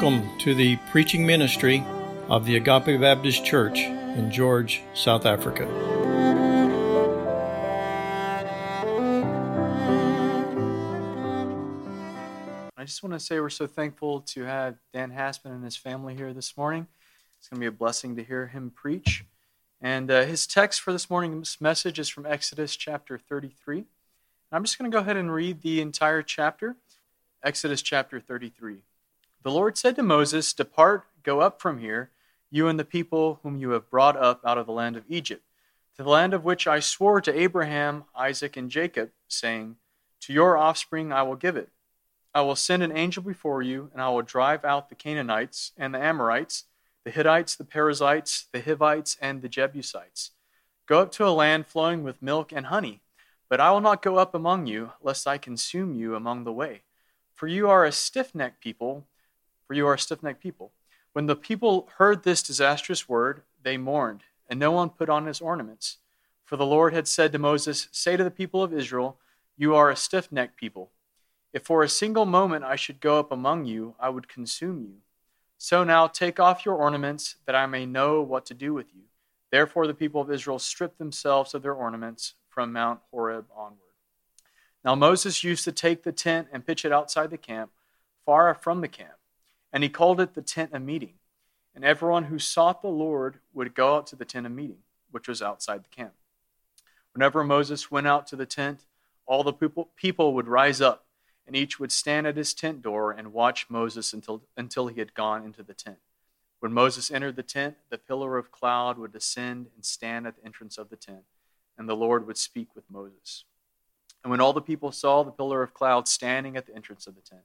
Welcome to the preaching ministry of the Agape Baptist Church in George, South Africa. I just want to say we're so thankful to have Dan Hassman and his family here this morning. It's going to be a blessing to hear him preach. And uh, his text for this morning's message is from Exodus chapter 33. I'm just going to go ahead and read the entire chapter. Exodus chapter 33. The Lord said to Moses, Depart, go up from here, you and the people whom you have brought up out of the land of Egypt, to the land of which I swore to Abraham, Isaac, and Jacob, saying, To your offspring I will give it. I will send an angel before you, and I will drive out the Canaanites and the Amorites, the Hittites, the Perizzites, the Hivites, and the Jebusites. Go up to a land flowing with milk and honey, but I will not go up among you, lest I consume you among the way. For you are a stiff necked people for you are a stiff necked people. When the people heard this disastrous word, they mourned, and no one put on his ornaments. For the Lord had said to Moses, Say to the people of Israel, You are a stiff necked people. If for a single moment I should go up among you, I would consume you. So now take off your ornaments, that I may know what to do with you. Therefore the people of Israel stripped themselves of their ornaments from Mount Horeb onward. Now Moses used to take the tent and pitch it outside the camp, far from the camp and he called it the tent of meeting. And everyone who sought the Lord would go out to the tent of meeting, which was outside the camp. Whenever Moses went out to the tent, all the people, would rise up, and each would stand at his tent door and watch Moses until, until he had gone into the tent. When Moses entered the tent, the pillar of cloud would descend and stand at the entrance of the tent, and the Lord would speak with Moses. And when all the people saw the pillar of cloud standing at the entrance of the tent,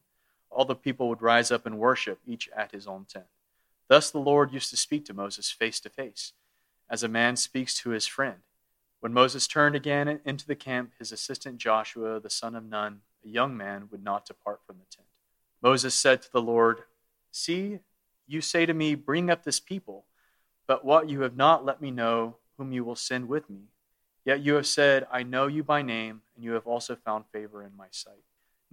all the people would rise up and worship, each at his own tent. Thus the Lord used to speak to Moses face to face, as a man speaks to his friend. When Moses turned again into the camp, his assistant Joshua, the son of Nun, a young man, would not depart from the tent. Moses said to the Lord, See, you say to me, Bring up this people, but what you have not let me know whom you will send with me. Yet you have said, I know you by name, and you have also found favor in my sight.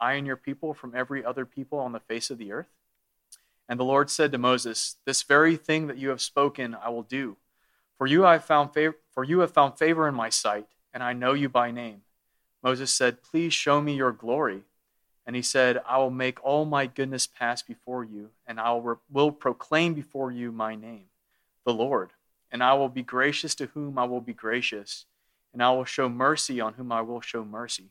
I and your people from every other people on the face of the earth? And the Lord said to Moses, This very thing that you have spoken I will do. For you I have found favor, for you have found favor in my sight, and I know you by name. Moses said, Please show me your glory. And he said, I will make all my goodness pass before you, and I will, will proclaim before you my name, the Lord. And I will be gracious to whom I will be gracious, and I will show mercy on whom I will show mercy.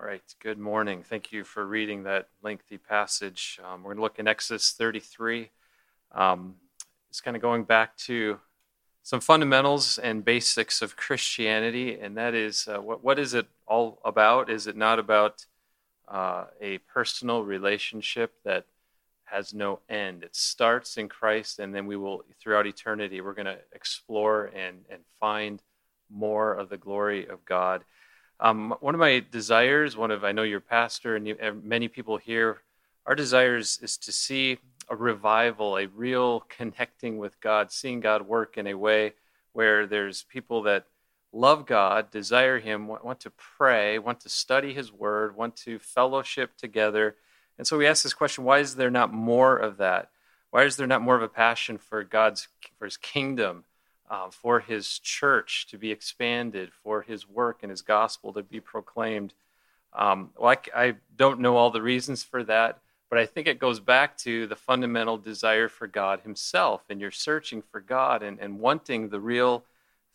All right, good morning. Thank you for reading that lengthy passage. Um, we're going to look in Exodus 33. Um, it's kind of going back to some fundamentals and basics of Christianity, and that is uh, what, what is it all about? Is it not about uh, a personal relationship that has no end? It starts in Christ, and then we will, throughout eternity, we're going to explore and, and find more of the glory of God. Um, one of my desires, one of I know your pastor and you, many people here, our desires is to see a revival, a real connecting with God, seeing God work in a way where there's people that love God, desire Him, want to pray, want to study His Word, want to fellowship together. And so we ask this question: Why is there not more of that? Why is there not more of a passion for God's for His kingdom? Uh, for his church to be expanded, for his work and his gospel to be proclaimed. Um, well, I, I, don't know all the reasons for that, but I think it goes back to the fundamental desire for God himself, and you're searching for God and, and wanting the real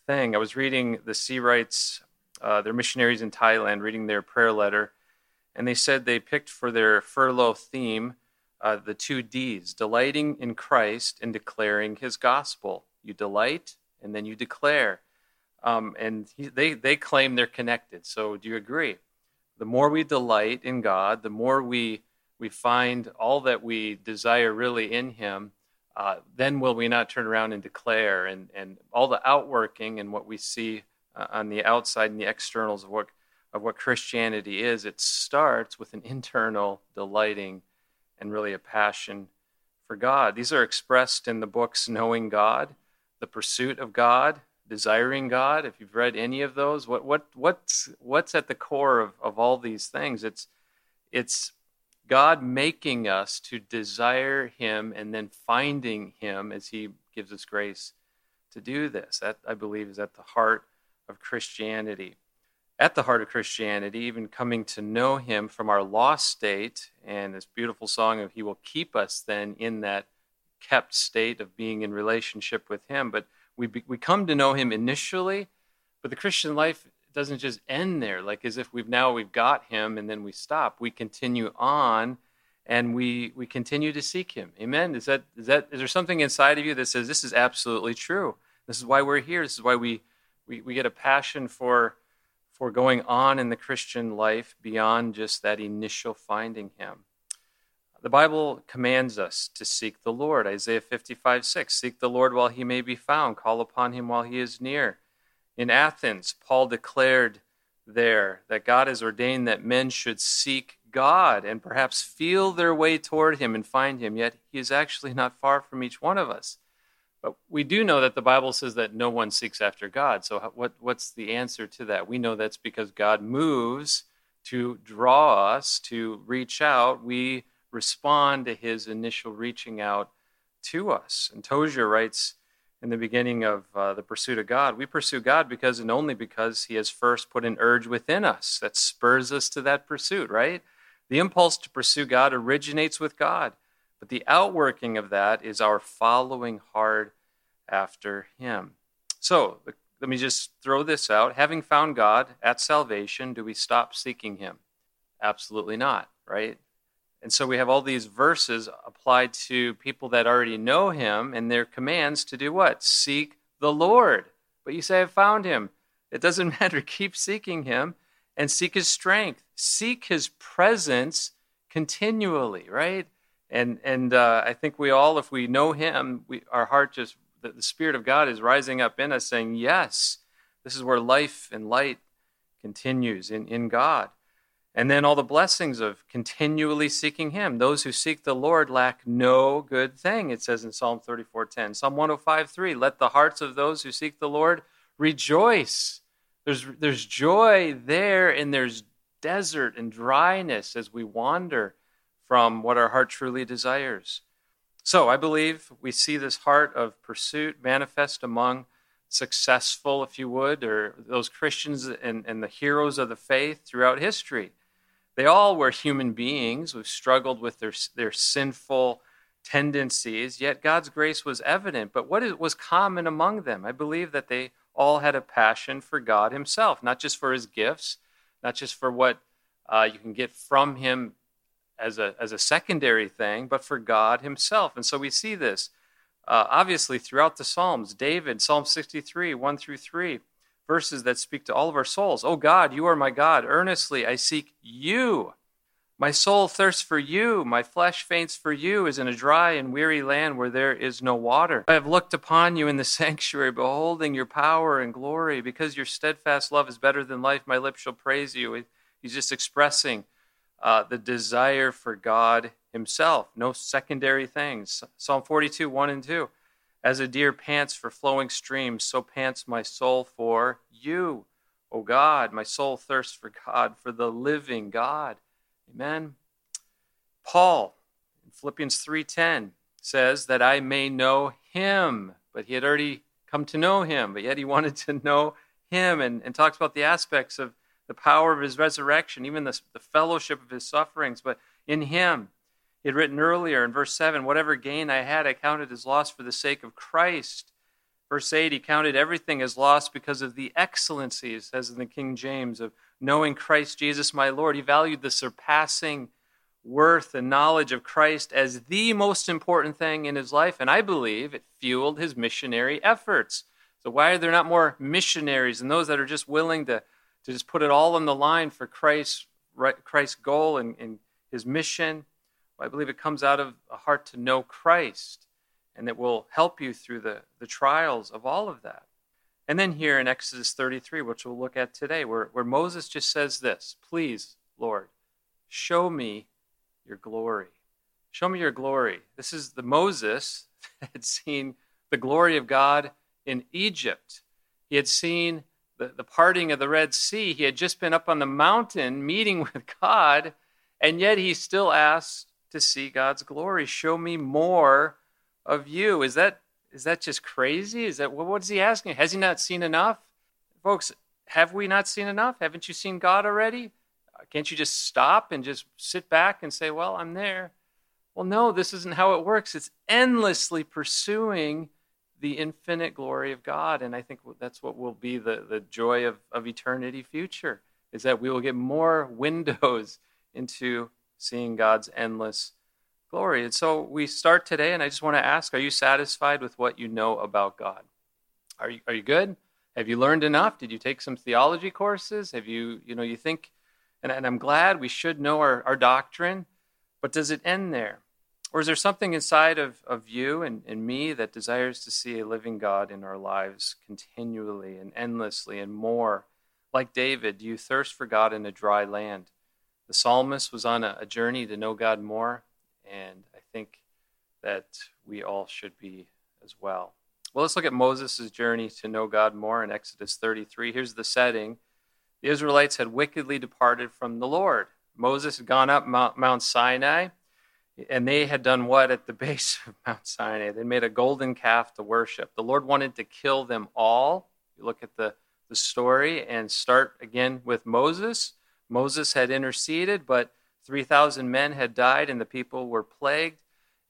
thing. I was reading the Seawrights, uh, their missionaries in Thailand, reading their prayer letter, and they said they picked for their furlough theme uh, the two D's delighting in Christ and declaring his gospel. You delight and then you declare. Um, and he, they, they claim they're connected. So do you agree? The more we delight in God, the more we, we find all that we desire really in him, uh, then will we not turn around and declare and, and all the outworking and what we see uh, on the outside and the externals of what, of what Christianity is, it starts with an internal delighting and really a passion for God. These are expressed in the books Knowing God, The Pursuit of God, Desiring God. If you've read any of those, what, what, what's, what's at the core of, of all these things? It's, it's God making us to desire Him and then finding Him as He gives us grace to do this. That, I believe, is at the heart of Christianity. At the heart of Christianity, even coming to know Him from our lost state, and this beautiful song of He will keep us then in that kept state of being in relationship with Him. But we, be, we come to know Him initially, but the Christian life doesn't just end there like as if we've now we've got him and then we stop. We continue on and we we continue to seek him. Amen? Is that is that is there something inside of you that says this is absolutely true. This is why we're here. This is why we we, we get a passion for for going on in the christian life beyond just that initial finding him the bible commands us to seek the lord isaiah 55 6 seek the lord while he may be found call upon him while he is near in Athens, Paul declared there that God has ordained that men should seek God and perhaps feel their way toward Him and find Him, yet He is actually not far from each one of us. But we do know that the Bible says that no one seeks after God. So, what, what's the answer to that? We know that's because God moves to draw us, to reach out. We respond to His initial reaching out to us. And Tozer writes, in the beginning of uh, the pursuit of God. We pursue God because and only because He has first put an urge within us that spurs us to that pursuit, right? The impulse to pursue God originates with God, but the outworking of that is our following hard after Him. So, let me just throw this out. Having found God at salvation, do we stop seeking Him? Absolutely not, right? And so we have all these verses applied to people that already know him and their commands to do what? Seek the Lord. But you say, I've found him. It doesn't matter. Keep seeking him and seek his strength. Seek his presence continually, right? And, and uh, I think we all, if we know him, we, our heart just, the, the Spirit of God is rising up in us saying, Yes, this is where life and light continues in, in God. And then all the blessings of continually seeking him. Those who seek the Lord lack no good thing, it says in Psalm 34:10. Psalm 105:3, let the hearts of those who seek the Lord rejoice. There's, there's joy there, and there's desert and dryness as we wander from what our heart truly desires. So I believe we see this heart of pursuit manifest among successful, if you would, or those Christians and, and the heroes of the faith throughout history. They all were human beings who struggled with their, their sinful tendencies, yet God's grace was evident. But what was common among them? I believe that they all had a passion for God Himself, not just for His gifts, not just for what uh, you can get from Him as a, as a secondary thing, but for God Himself. And so we see this uh, obviously throughout the Psalms. David, Psalm 63, 1 through 3 verses that speak to all of our souls. Oh God, you are my God. Earnestly I seek you. My soul thirsts for you. My flesh faints for you, as in a dry and weary land where there is no water. I have looked upon you in the sanctuary, beholding your power and glory. Because your steadfast love is better than life, my lips shall praise you. He's just expressing uh, the desire for God Himself, no secondary things. Psalm 42, 1 and 2. As a deer pants for flowing streams, so pants my soul for you, O God. My soul thirsts for God, for the living God. Amen. Paul in Philippians 3:10 says that I may know him, but he had already come to know him, but yet he wanted to know him and, and talks about the aspects of the power of his resurrection, even the, the fellowship of his sufferings, but in him he had written earlier in verse 7 Whatever gain I had, I counted as loss for the sake of Christ. Verse 8, he counted everything as loss because of the excellencies, says in the King James, of knowing Christ Jesus my Lord. He valued the surpassing worth and knowledge of Christ as the most important thing in his life, and I believe it fueled his missionary efforts. So, why are there not more missionaries and those that are just willing to, to just put it all on the line for Christ's, Christ's goal and, and his mission? I believe it comes out of a heart to know Christ, and it will help you through the, the trials of all of that. And then here in Exodus 33, which we'll look at today, where, where Moses just says this Please, Lord, show me your glory. Show me your glory. This is the Moses that had seen the glory of God in Egypt. He had seen the, the parting of the Red Sea. He had just been up on the mountain meeting with God, and yet he still asked to see God's glory. Show me more of you. Is that is that just crazy? Is that what is he asking? Has he not seen enough? Folks, have we not seen enough? Haven't you seen God already? Can't you just stop and just sit back and say, Well, I'm there? Well, no, this isn't how it works. It's endlessly pursuing the infinite glory of God. And I think that's what will be the, the joy of, of eternity future, is that we will get more windows into seeing God's endless glory. And so we start today, and I just want to ask Are you satisfied with what you know about God? Are you, are you good? Have you learned enough? Did you take some theology courses? Have you, you know, you think and, and I'm glad we should know our, our doctrine, but does it end there? Or is there something inside of, of you and, and me that desires to see a living God in our lives continually and endlessly and more? Like David, do you thirst for God in a dry land? The psalmist was on a, a journey to know God more, and I think that we all should be as well. Well, let's look at Moses' journey to know God more in Exodus 33. Here's the setting the Israelites had wickedly departed from the Lord. Moses had gone up Mount, Sinai, and they had done what at the base of Mount Sinai? They made a golden calf to worship. The Lord wanted to kill them all. You look at the, the story and start again with Moses. Moses had interceded, but 3,000 men had died, and the people were plagued.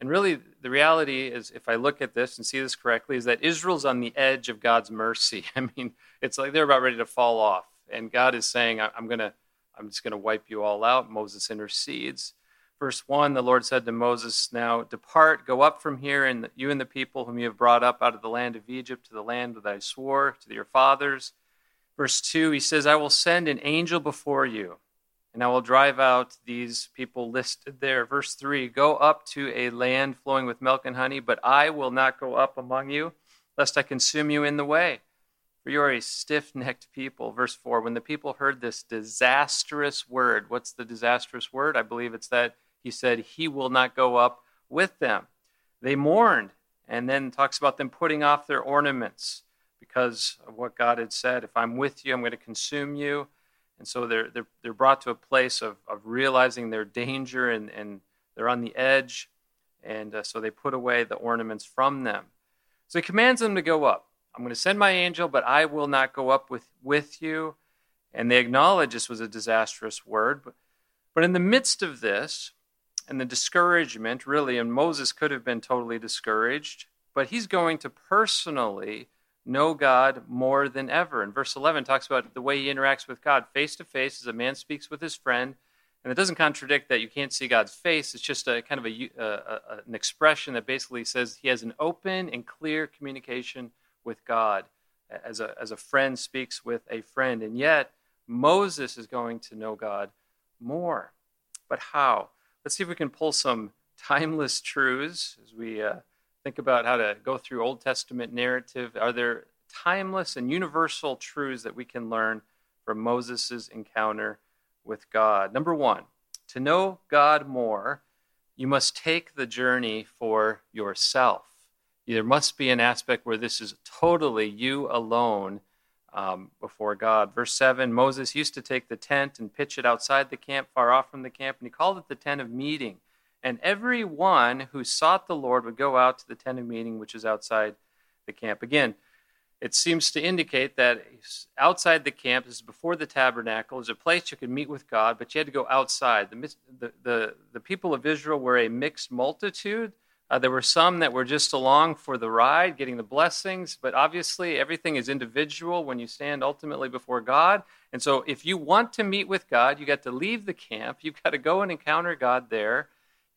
And really, the reality is, if I look at this and see this correctly, is that Israel's on the edge of God's mercy. I mean, it's like they're about ready to fall off and God is saying, I'm going to, I'm just going to wipe you all out. Moses intercedes. Verse 1 The Lord said to Moses, Now depart, go up from here, and you and the people whom you have brought up out of the land of Egypt to the land that I swore to your fathers. Verse 2 He says, I will send an angel before you, and I will drive out these people listed there. Verse 3 Go up to a land flowing with milk and honey, but I will not go up among you, lest I consume you in the way. For you are a stiff necked people. Verse 4 When the people heard this disastrous word, what's the disastrous word? I believe it's that he said, He will not go up with them. They mourned, and then talks about them putting off their ornaments because of what God had said. If I'm with you, I'm going to consume you. And so they're, they're, they're brought to a place of, of realizing their danger and, and they're on the edge. And uh, so they put away the ornaments from them. So he commands them to go up. I'm going to send my angel, but I will not go up with, with you. And they acknowledge this was a disastrous word. But, but in the midst of this, and the discouragement, really, and Moses could have been totally discouraged, but he's going to personally know God more than ever. And verse 11 talks about the way he interacts with God face to face as a man speaks with his friend. And it doesn't contradict that you can't see God's face. It's just a kind of a, a, a, an expression that basically says he has an open and clear communication with God as a, as a friend speaks with a friend. And yet, Moses is going to know God more. But how? Let's see if we can pull some timeless truths as we uh, think about how to go through Old Testament narrative. Are there timeless and universal truths that we can learn from Moses' encounter with God? Number one, to know God more, you must take the journey for yourself there must be an aspect where this is totally you alone um, before God. Verse 7 Moses used to take the tent and pitch it outside the camp, far off from the camp, and he called it the tent of meeting. And every one who sought the Lord would go out to the tent of meeting, which is outside the camp. Again, it seems to indicate that outside the camp, this is before the tabernacle, is a place you could meet with God, but you had to go outside. The, the, the, the people of Israel were a mixed multitude. Uh, there were some that were just along for the ride, getting the blessings, but obviously everything is individual when you stand ultimately before God. And so if you want to meet with God, you got to leave the camp. You've got to go and encounter God there.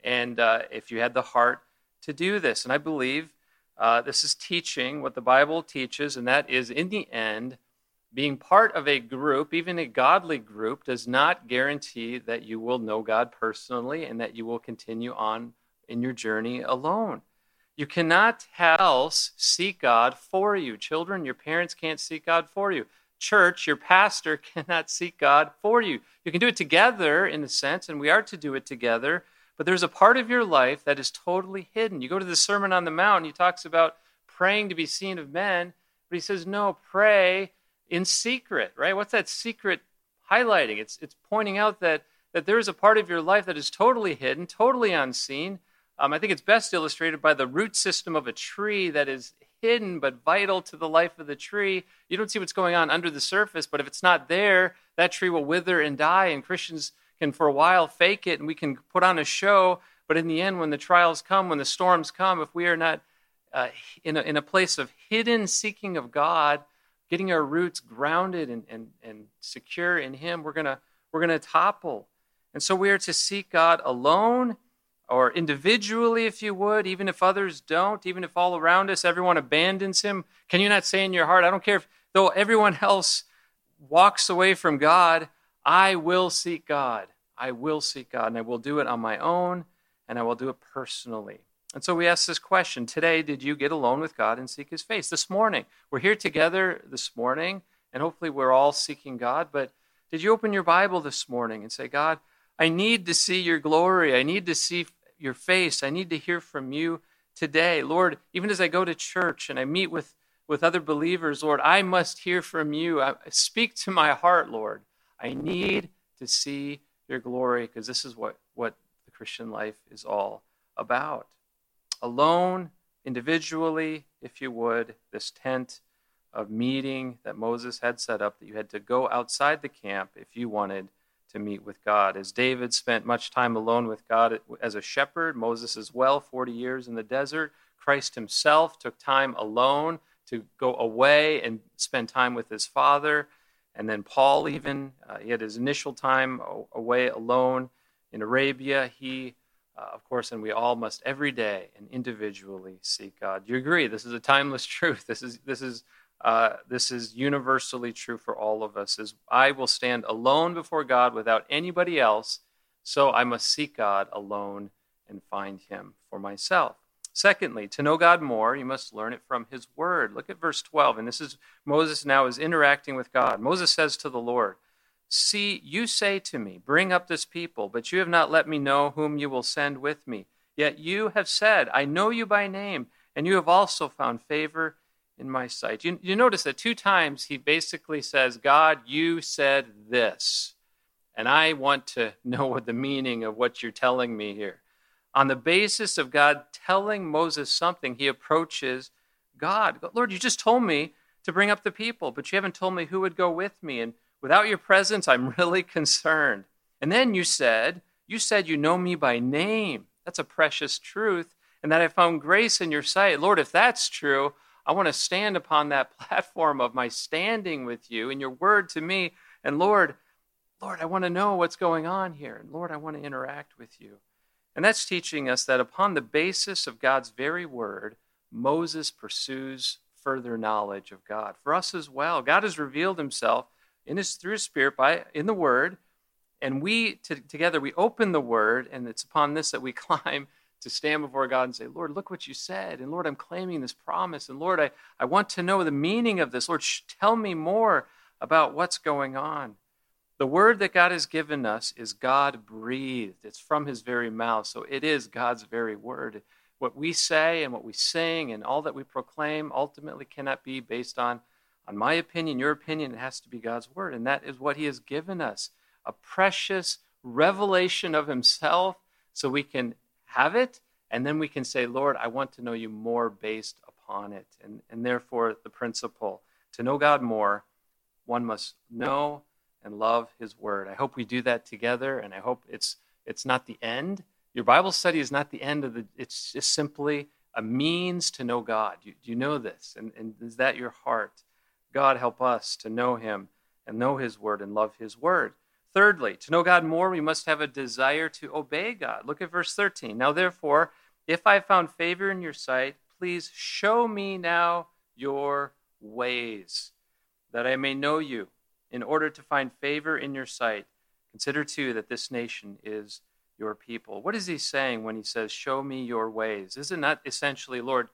And uh, if you had the heart to do this, and I believe uh, this is teaching what the Bible teaches, and that is in the end, being part of a group, even a godly group, does not guarantee that you will know God personally and that you will continue on in your journey alone. You cannot have else seek God for you. Children, your parents can't seek God for you. Church, your pastor cannot seek God for you. You can do it together in a sense, and we are to do it together, but there's a part of your life that is totally hidden. You go to the Sermon on the Mount, and he talks about praying to be seen of men, but he says, no, pray in secret, right? What's that secret highlighting? It's, it's pointing out that, that there is a part of your life that is totally hidden, totally unseen, um, I think it's best illustrated by the root system of a tree that is hidden but vital to the life of the tree. You don't see what's going on under the surface, but if it's not there, that tree will wither and die. And Christians can, for a while, fake it and we can put on a show. But in the end, when the trials come, when the storms come, if we are not uh, in, a, in a place of hidden seeking of God, getting our roots grounded and, and, and secure in Him, we're going we're going to topple. And so we are to seek God alone or individually, if you would, even if others don't, even if all around us everyone abandons him, can you not say in your heart, I don't care if, though everyone else walks away from God, I will seek God. I will seek God, and I will do it on my own, and I will do it personally. And so we ask this question today Did you get alone with God and seek his face? This morning, we're here together this morning, and hopefully we're all seeking God, but did you open your Bible this morning and say, God, I need to see your glory. I need to see your face. I need to hear from you today. Lord, even as I go to church and I meet with, with other believers, Lord, I must hear from you. I, speak to my heart, Lord. I need to see your glory because this is what, what the Christian life is all about. Alone, individually, if you would, this tent of meeting that Moses had set up, that you had to go outside the camp if you wanted to meet with God. As David spent much time alone with God as a shepherd, Moses as well, 40 years in the desert, Christ himself took time alone to go away and spend time with his Father. And then Paul, even, uh, he had his initial time away alone in Arabia. He, uh, of course, and we all must every day and individually seek God. Do you agree? This is a timeless truth. This is, this is uh, this is universally true for all of us is i will stand alone before god without anybody else so i must seek god alone and find him for myself secondly to know god more you must learn it from his word look at verse 12 and this is moses now is interacting with god moses says to the lord see you say to me bring up this people but you have not let me know whom you will send with me yet you have said i know you by name and you have also found favor in my sight. You, you notice that two times he basically says, God, you said this. And I want to know what the meaning of what you're telling me here. On the basis of God telling Moses something, he approaches God. Lord, you just told me to bring up the people, but you haven't told me who would go with me. And without your presence, I'm really concerned. And then you said, You said you know me by name. That's a precious truth. And that I found grace in your sight. Lord, if that's true, I want to stand upon that platform of my standing with you and your word to me. And Lord, Lord, I want to know what's going on here. And Lord, I want to interact with you. And that's teaching us that upon the basis of God's very word, Moses pursues further knowledge of God. For us as well, God has revealed himself in his through his spirit by in the word, and we together we open the word and it's upon this that we climb to stand before God and say, Lord, look what you said. And Lord, I'm claiming this promise. And Lord, I, I want to know the meaning of this. Lord, sh- tell me more about what's going on. The word that God has given us is God breathed, it's from his very mouth. So it is God's very word. What we say and what we sing and all that we proclaim ultimately cannot be based on, on my opinion, your opinion. It has to be God's word. And that is what he has given us a precious revelation of himself so we can have it, and then we can say, Lord, I want to know you more based upon it. And, and therefore, the principle to know God more, one must know and love his word. I hope we do that together, and I hope it's, it's not the end. Your Bible study is not the end of the, it's just simply a means to know God. Do you, you know this? And, and is that your heart? God, help us to know Him and know His Word and love His Word. Thirdly, to know God more, we must have a desire to obey God. Look at verse 13. Now, therefore, if I found favor in your sight, please show me now your ways, that I may know you, in order to find favor in your sight. Consider, too, that this nation is your people. What is he saying when he says, Show me your ways? Is it not essentially, Lord,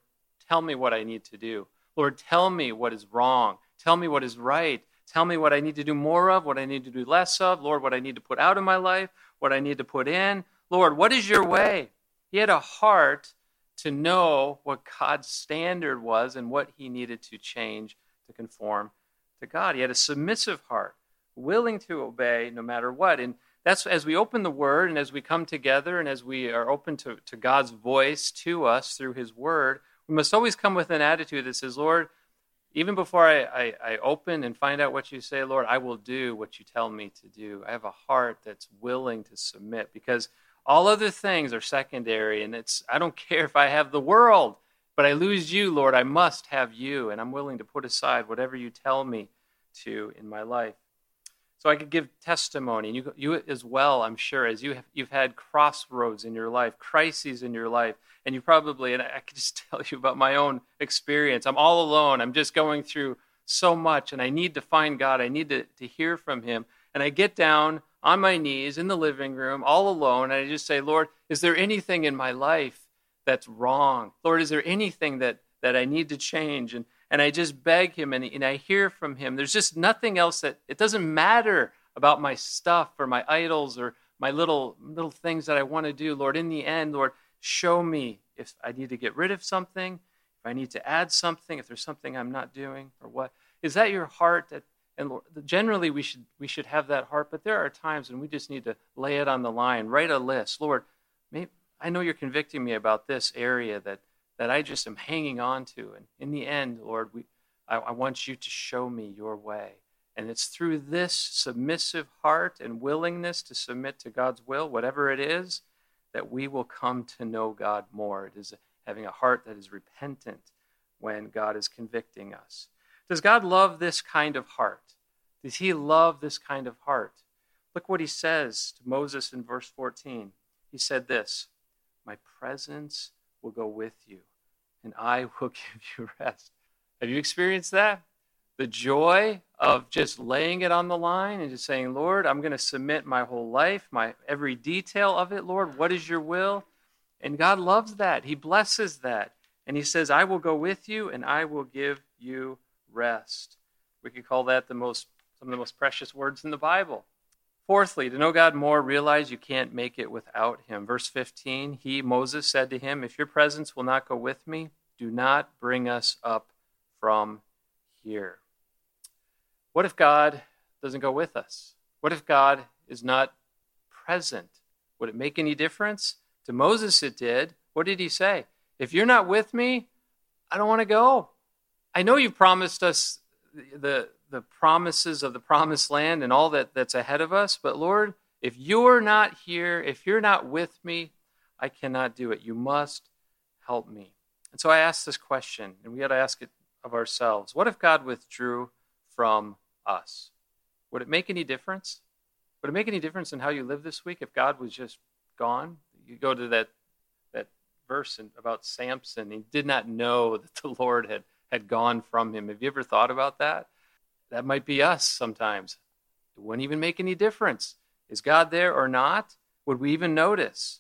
tell me what I need to do? Lord, tell me what is wrong. Tell me what is right. Tell me what I need to do more of, what I need to do less of. Lord, what I need to put out of my life, what I need to put in. Lord, what is your way? He had a heart to know what God's standard was and what he needed to change to conform to God. He had a submissive heart, willing to obey no matter what. And that's as we open the Word and as we come together and as we are open to, to God's voice to us through His Word, we must always come with an attitude that says, Lord, even before I, I, I, open and find out what you say, Lord, I will do what you tell me to do. I have a heart that's willing to submit because all other things are secondary, and it's I don't care if I have the world, but I lose you, Lord. I must have you, and I'm willing to put aside whatever you tell me to in my life. So I could give testimony, and you, you as well, I'm sure, as you have, you've had crossroads in your life, crises in your life, and you probably, and I, I could just tell you about my own experience. I'm all alone. I'm just going through so much, and I need to find God. I need to, to hear from Him. And I get down on my knees in the living room, all alone, and I just say, Lord, is there anything in my life that's wrong? Lord, is there anything that, that I need to change? And, and I just beg Him and, and I hear from Him. There's just nothing else that, it doesn't matter about my stuff or my idols or my little little things that I want to do. Lord, in the end, Lord, show me if I need to get rid of something, if I need to add something, if there's something I'm not doing or what. Is that your heart that and Lord, generally we should we should have that heart but there are times when we just need to lay it on the line write a list lord i know you're convicting me about this area that that i just am hanging on to and in the end lord we I, I want you to show me your way and it's through this submissive heart and willingness to submit to god's will whatever it is that we will come to know god more it is having a heart that is repentant when god is convicting us does God love this kind of heart? Does he love this kind of heart? Look what he says to Moses in verse 14. He said this My presence will go with you, and I will give you rest. Have you experienced that? The joy of just laying it on the line and just saying, Lord, I'm going to submit my whole life, my every detail of it. Lord, what is your will? And God loves that. He blesses that. And he says, I will go with you and I will give you rest. We could call that the most some of the most precious words in the Bible. Fourthly, to know God more, realize you can't make it without him. Verse 15, he, Moses, said to him, If your presence will not go with me, do not bring us up from here. What if God doesn't go with us? What if God is not present? Would it make any difference? To Moses, it did. What did he say? If you're not with me, I don't want to go. I know you've promised us the, the promises of the promised land and all that, that's ahead of us, but Lord, if you're not here, if you're not with me, I cannot do it. You must help me. And so I asked this question, and we had to ask it of ourselves What if God withdrew from us? Would it make any difference? Would it make any difference in how you live this week if God was just gone? You go to that, that verse about Samson. He did not know that the Lord had had gone from him. Have you ever thought about that? That might be us sometimes. It wouldn't even make any difference. Is God there or not? Would we even notice?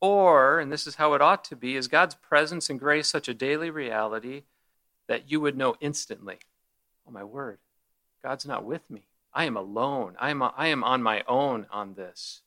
Or, and this is how it ought to be, is God's presence and grace such a daily reality that you would know instantly, oh my word, God's not with me. I am alone. I am, I am on my own on this,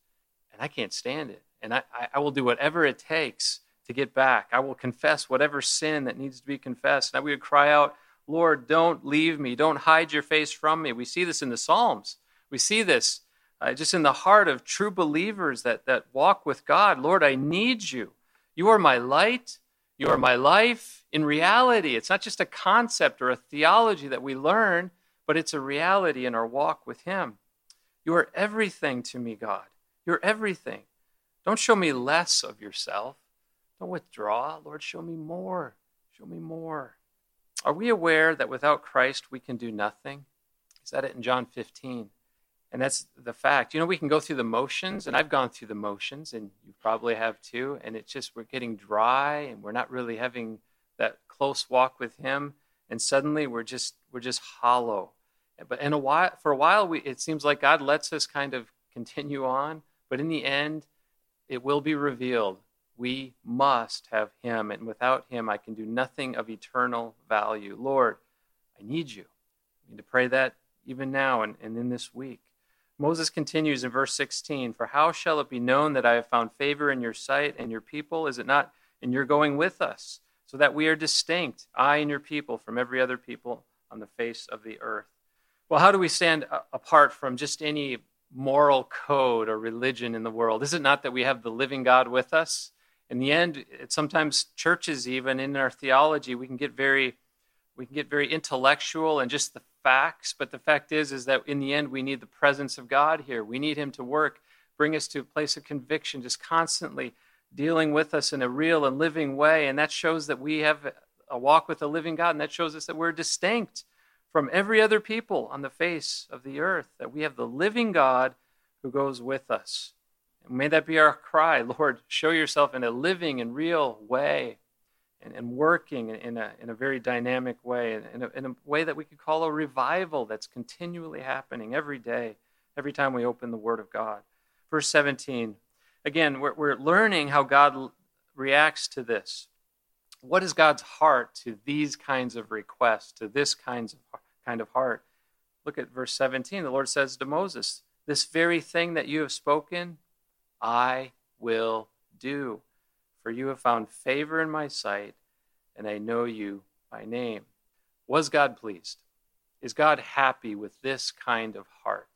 and I can't stand it. And I, I will do whatever it takes to get back. I will confess whatever sin that needs to be confessed. And we would cry out, Lord, don't leave me. Don't hide your face from me. We see this in the Psalms. We see this uh, just in the heart of true believers that, that walk with God. Lord, I need you. You are my light. You are my life. In reality, it's not just a concept or a theology that we learn, but it's a reality in our walk with Him. You are everything to me, God. You're everything. Don't show me less of yourself. Don't withdraw. Lord, show me more. Show me more. Are we aware that without Christ we can do nothing? He said it in John 15. And that's the fact. You know, we can go through the motions, and I've gone through the motions, and you probably have too. And it's just we're getting dry, and we're not really having that close walk with Him. And suddenly we're just we're just hollow. But in a while, for a while, we, it seems like God lets us kind of continue on. But in the end, it will be revealed. We must have Him, and without Him, I can do nothing of eternal value. Lord, I need you. I need to pray that even now and, and in this week. Moses continues in verse 16 For how shall it be known that I have found favor in your sight and your people? Is it not in your going with us, so that we are distinct, I and your people, from every other people on the face of the earth? Well, how do we stand apart from just any moral code or religion in the world? Is it not that we have the living God with us? In the end, sometimes churches, even in our theology, we can get very we can get very intellectual and just the facts, but the fact is is that in the end we need the presence of God here. We need him to work, bring us to a place of conviction, just constantly dealing with us in a real and living way, and that shows that we have a walk with the living God, and that shows us that we're distinct from every other people on the face of the earth, that we have the living God who goes with us. May that be our cry, Lord, show yourself in a living and real way and, and working in a, in a very dynamic way, in a, in a way that we could call a revival that's continually happening every day, every time we open the Word of God. Verse 17, again, we're, we're learning how God reacts to this. What is God's heart to these kinds of requests, to this kinds of, kind of heart? Look at verse 17. The Lord says to Moses, This very thing that you have spoken, I will do for you have found favor in my sight, and I know you by name. Was God pleased? Is God happy with this kind of heart?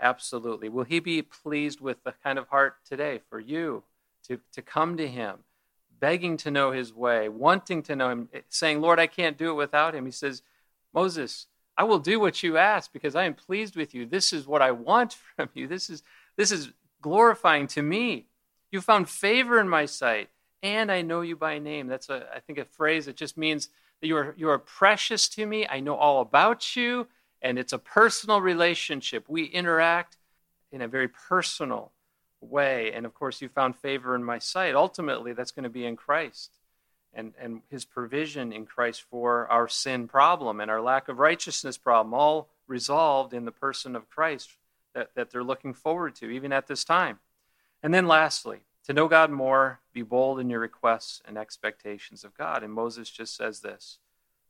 Absolutely. Will He be pleased with the kind of heart today for you to, to come to Him, begging to know His way, wanting to know Him, eh, saying, Lord, I can't do it without Him? He says, Moses, I will do what you ask because I am pleased with you. This is what I want from you. This is, this is glorifying to me. You found favor in my sight and I know you by name. That's a, I think, a phrase that just means that you are, you are precious to me. I know all about you, and it's a personal relationship. We interact in a very personal way. And of course, you found favor in my sight. Ultimately, that's going to be in Christ and, and his provision in Christ for our sin problem and our lack of righteousness problem, all resolved in the person of Christ that, that they're looking forward to, even at this time. And then lastly, to know God more, be bold in your requests and expectations of God. And Moses just says this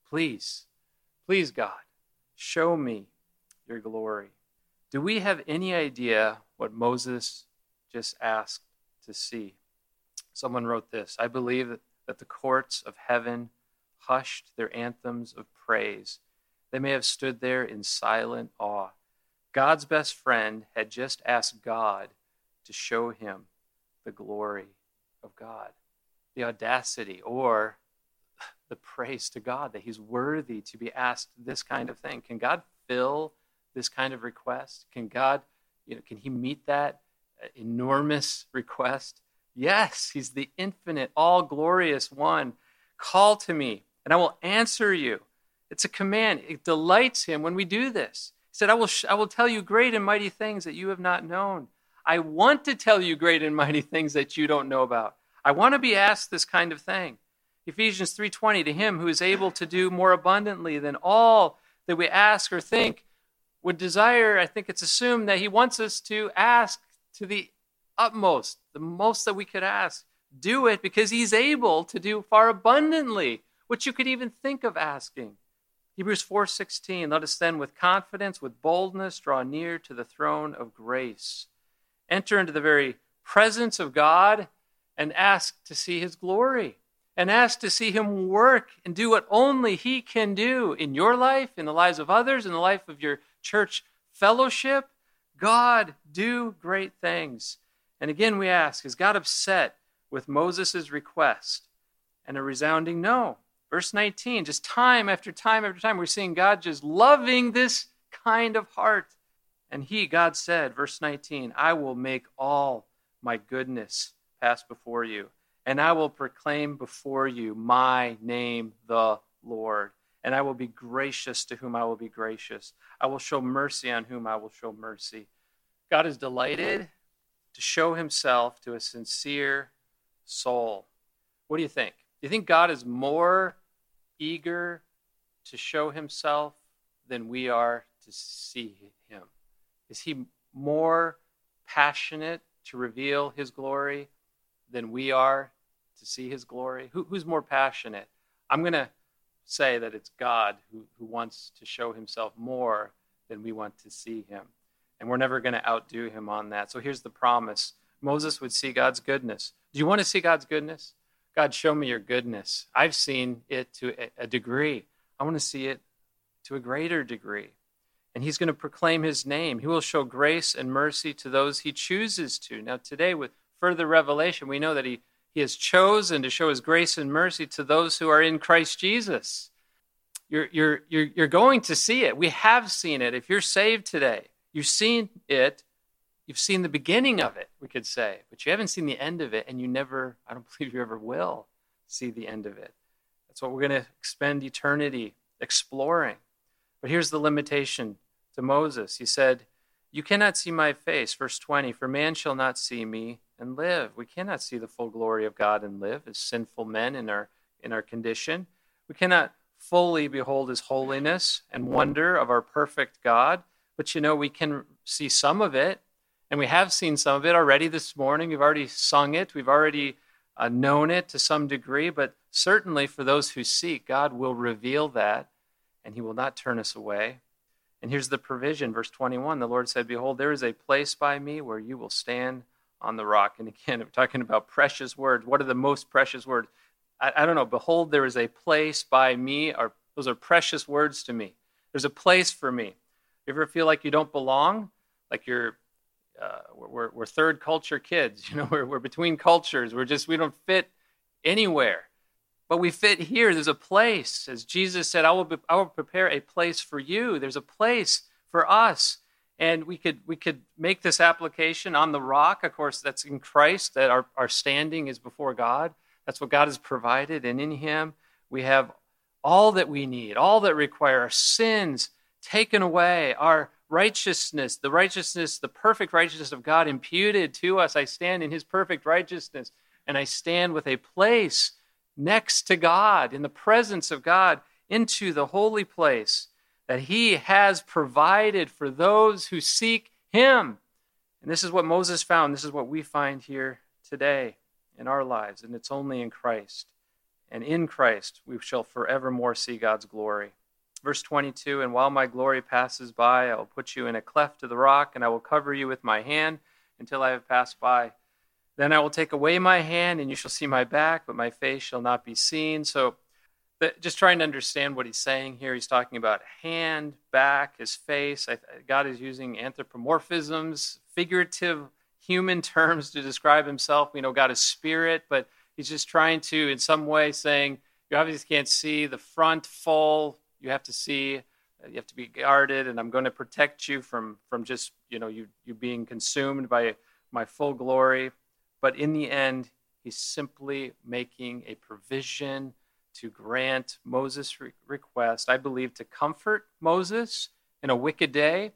Please, please, God, show me your glory. Do we have any idea what Moses just asked to see? Someone wrote this I believe that, that the courts of heaven hushed their anthems of praise. They may have stood there in silent awe. God's best friend had just asked God to show him the glory of God, the audacity or the praise to God that He's worthy to be asked this kind of thing. Can God fill this kind of request? Can God, you know, can He meet that uh, enormous request? Yes, He's the infinite, all glorious one. Call to me, and I will answer you. It's a command. It delights Him when we do this. Said, I will, I will tell you great and mighty things that you have not known. I want to tell you great and mighty things that you don't know about. I want to be asked this kind of thing. Ephesians 3:20 to him who is able to do more abundantly than all that we ask or think would desire, I think it's assumed that he wants us to ask to the utmost, the most that we could ask. Do it because he's able to do far abundantly what you could even think of asking. Hebrews 4:16 Let us then with confidence with boldness draw near to the throne of grace enter into the very presence of God and ask to see his glory and ask to see him work and do what only he can do in your life, in the lives of others, in the life of your church fellowship. God, do great things. And again, we ask, is God upset with Moses' request? And a resounding no. Verse 19, just time after time after time, we're seeing God just loving this kind of heart. And he, God said, verse 19, I will make all my goodness pass before you, and I will proclaim before you my name, the Lord. And I will be gracious to whom I will be gracious. I will show mercy on whom I will show mercy. God is delighted to show himself to a sincere soul. What do you think? Do you think God is more eager to show himself than we are to see him? Is he more passionate to reveal his glory than we are to see his glory? Who, who's more passionate? I'm going to say that it's God who, who wants to show himself more than we want to see him. And we're never going to outdo him on that. So here's the promise Moses would see God's goodness. Do you want to see God's goodness? God, show me your goodness. I've seen it to a degree. I want to see it to a greater degree. And he's going to proclaim his name. He will show grace and mercy to those he chooses to. Now, today, with further revelation, we know that he, he has chosen to show his grace and mercy to those who are in Christ Jesus. You're, you're, you're, you're going to see it. We have seen it. If you're saved today, you've seen it. You've seen the beginning of it, we could say, but you haven't seen the end of it, and you never, I don't believe you ever will see the end of it. That's what we're going to spend eternity exploring. But here's the limitation to Moses. He said, You cannot see my face. Verse 20, for man shall not see me and live. We cannot see the full glory of God and live as sinful men in our, in our condition. We cannot fully behold his holiness and wonder of our perfect God. But you know, we can see some of it, and we have seen some of it already this morning. We've already sung it, we've already uh, known it to some degree, but certainly for those who seek, God will reveal that and he will not turn us away. And here's the provision, verse 21 the Lord said, Behold, there is a place by me where you will stand on the rock. And again, we're talking about precious words. What are the most precious words? I, I don't know. Behold, there is a place by me. Or, those are precious words to me. There's a place for me. You ever feel like you don't belong? Like you're, uh, we're, we're third culture kids. You know, we're, we're between cultures. We're just, we don't fit anywhere. But we fit here. There's a place. As Jesus said, I will, be, I will prepare a place for you. There's a place for us. And we could, we could make this application on the rock. Of course, that's in Christ, that our, our standing is before God. That's what God has provided. And in Him, we have all that we need, all that require our sins taken away, our righteousness, the righteousness, the perfect righteousness of God imputed to us. I stand in His perfect righteousness, and I stand with a place next to God, in the presence of God, into the holy place that He has provided for those who seek Him. And this is what Moses found. This is what we find here today in our lives. And it's only in Christ. And in Christ we shall forevermore see God's glory. Verse 22 And while my glory passes by, I will put you in a cleft of the rock, and I will cover you with my hand until I have passed by. Then I will take away my hand, and you shall see my back, but my face shall not be seen. So, just trying to understand what he's saying here. He's talking about hand, back, his face. God is using anthropomorphisms, figurative human terms to describe himself. We know God is spirit, but he's just trying to, in some way, saying, You obviously can't see the front full. You have to see uh, you have to be guarded and i'm going to protect you from from just you know you you being consumed by my full glory but in the end, he's simply making a provision to grant Moses' request, I believe, to comfort Moses in a wicked day,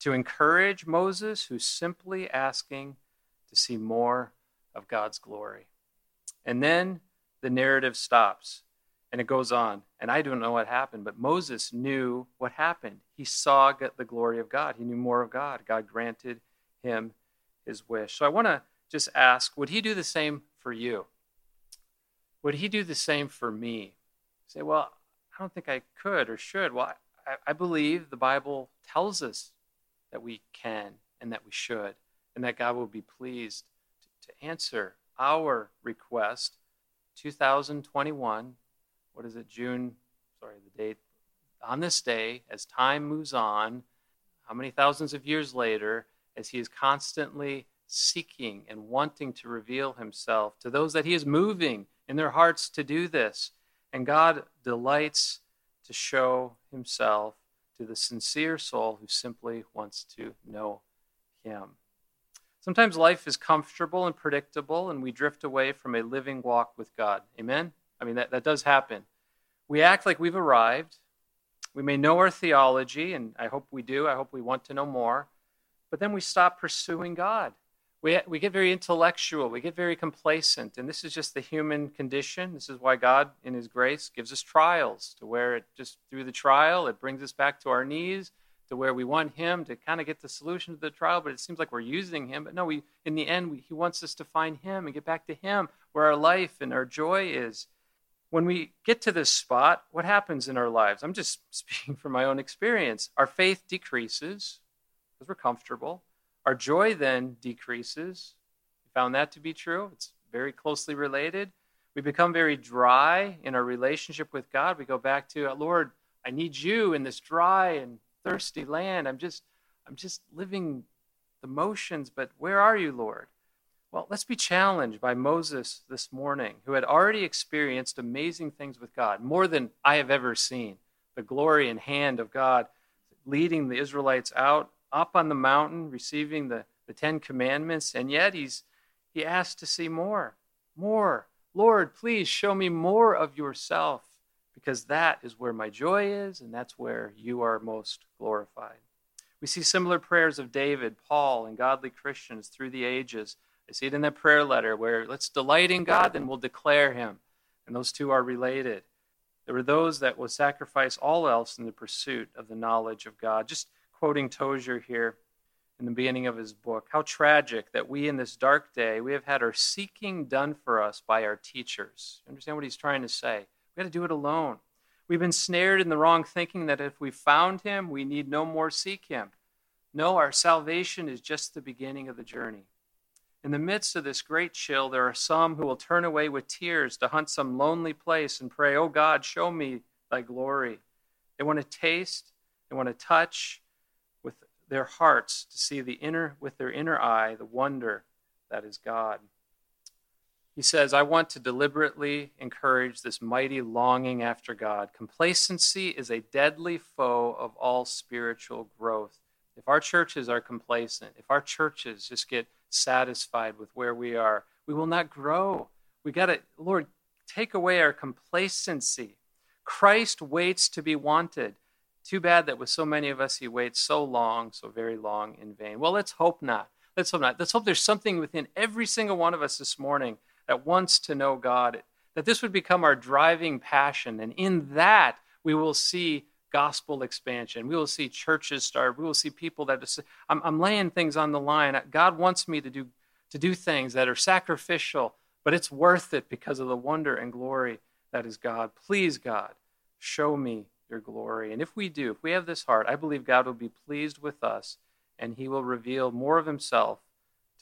to encourage Moses, who's simply asking to see more of God's glory. And then the narrative stops and it goes on. And I don't know what happened, but Moses knew what happened. He saw the glory of God, he knew more of God. God granted him his wish. So I want to just ask would he do the same for you? Would he do the same for me? Say, well, I don't think I could or should. Well, I, I believe the Bible tells us that we can and that we should, and that God will be pleased to, to answer our request. 2021, what is it, June? Sorry, the date. On this day, as time moves on, how many thousands of years later, as He is constantly seeking and wanting to reveal himself to those that he is moving in their hearts to do this. And God delights to show himself to the sincere soul who simply wants to know him. Sometimes life is comfortable and predictable, and we drift away from a living walk with God. Amen? I mean, that, that does happen. We act like we've arrived. We may know our theology, and I hope we do. I hope we want to know more. But then we stop pursuing God. We, we get very intellectual. We get very complacent. And this is just the human condition. This is why God, in His grace, gives us trials to where it just through the trial, it brings us back to our knees to where we want him to kind of get the solution to the trial, but it seems like we're using him. But no, we in the end, we, he wants us to find him and get back to him where our life and our joy is. When we get to this spot, what happens in our lives? I'm just speaking from my own experience. Our faith decreases because we're comfortable. Our joy then decreases. We found that to be true. It's very closely related. We become very dry in our relationship with God. We go back to, Lord, I need you in this dry and thirsty land. I'm just, I'm just living the motions, but where are you, Lord? Well, let's be challenged by Moses this morning, who had already experienced amazing things with God, more than I have ever seen. The glory and hand of God leading the Israelites out up on the mountain, receiving the, the Ten Commandments, and yet he's he asked to see more. More. Lord, please show me more of yourself because that is where my joy is, and that's where you are most glorified. We see similar prayers of David, Paul, and godly Christians through the ages. I see it in that prayer letter where let's delight in God, then we'll declare him. And those two are related. There were those that will sacrifice all else in the pursuit of the knowledge of God. Just quoting Tozer here in the beginning of his book. How tragic that we in this dark day, we have had our seeking done for us by our teachers. Understand what he's trying to say? We got to do it alone. We've been snared in the wrong thinking that if we found him, we need no more seek him. No, our salvation is just the beginning of the journey. In the midst of this great chill, there are some who will turn away with tears to hunt some lonely place and pray, Oh God, show me thy glory. They want to taste, they want to touch with their hearts to see the inner, with their inner eye, the wonder that is God. He says, I want to deliberately encourage this mighty longing after God. Complacency is a deadly foe of all spiritual growth. If our churches are complacent, if our churches just get satisfied with where we are, we will not grow. We got to, Lord, take away our complacency. Christ waits to be wanted. Too bad that with so many of us, he waits so long, so very long in vain. Well, let's hope not. Let's hope not. Let's hope there's something within every single one of us this morning that wants to know God, that this would become our driving passion. And in that, we will see gospel expansion. We will see churches start. We will see people that are, I'm, I'm laying things on the line. God wants me to do, to do things that are sacrificial, but it's worth it because of the wonder and glory that is God. Please, God, show me your glory. And if we do, if we have this heart, I believe God will be pleased with us and he will reveal more of himself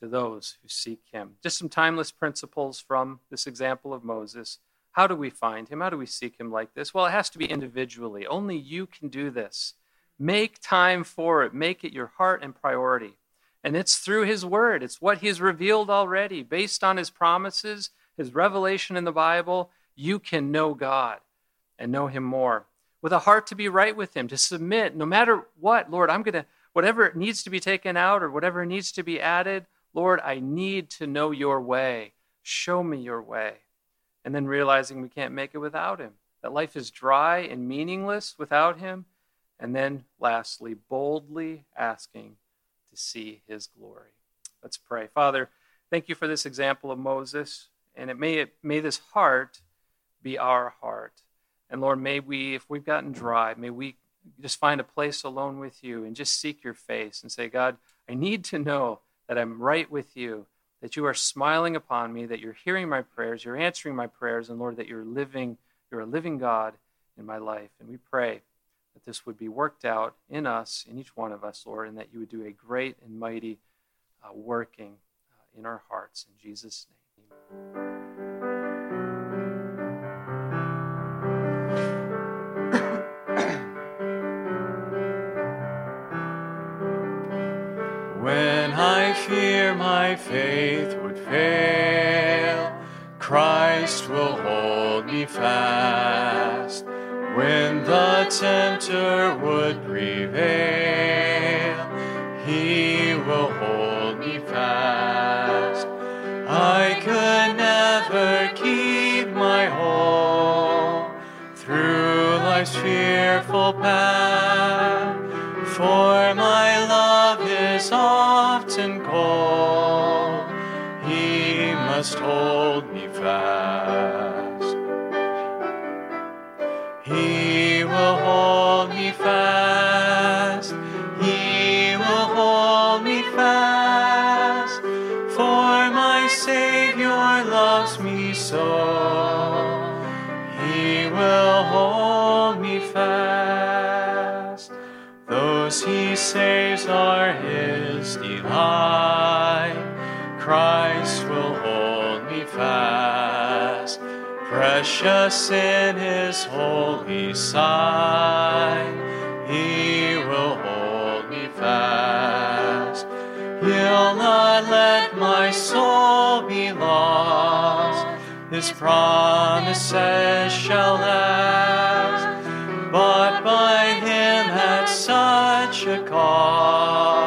to those who seek him. Just some timeless principles from this example of Moses. How do we find him? How do we seek him like this? Well, it has to be individually. Only you can do this. Make time for it, make it your heart and priority. And it's through his word, it's what he's revealed already. Based on his promises, his revelation in the Bible, you can know God and know him more. With a heart to be right with him, to submit, no matter what, Lord, I'm going to, whatever needs to be taken out or whatever needs to be added, Lord, I need to know your way. Show me your way. And then realizing we can't make it without him, that life is dry and meaningless without him. And then lastly, boldly asking to see his glory. Let's pray. Father, thank you for this example of Moses. And it may, may this heart be our heart. And Lord, may we, if we've gotten dry, may we just find a place alone with you and just seek your face and say, God, I need to know that I'm right with you, that you are smiling upon me, that you're hearing my prayers, you're answering my prayers, and Lord, that you're living, you're a living God in my life. And we pray that this would be worked out in us, in each one of us, Lord, and that you would do a great and mighty uh, working uh, in our hearts. In Jesus' name. fear my faith would fail, Christ will hold me fast. When the tempter would prevail, he will hold me fast. I could never keep my hold through life's fearful path. must hold Just in his holy sight, He will hold me fast. He'll not let my soul be lost. His promises shall last. But by him at such a cost.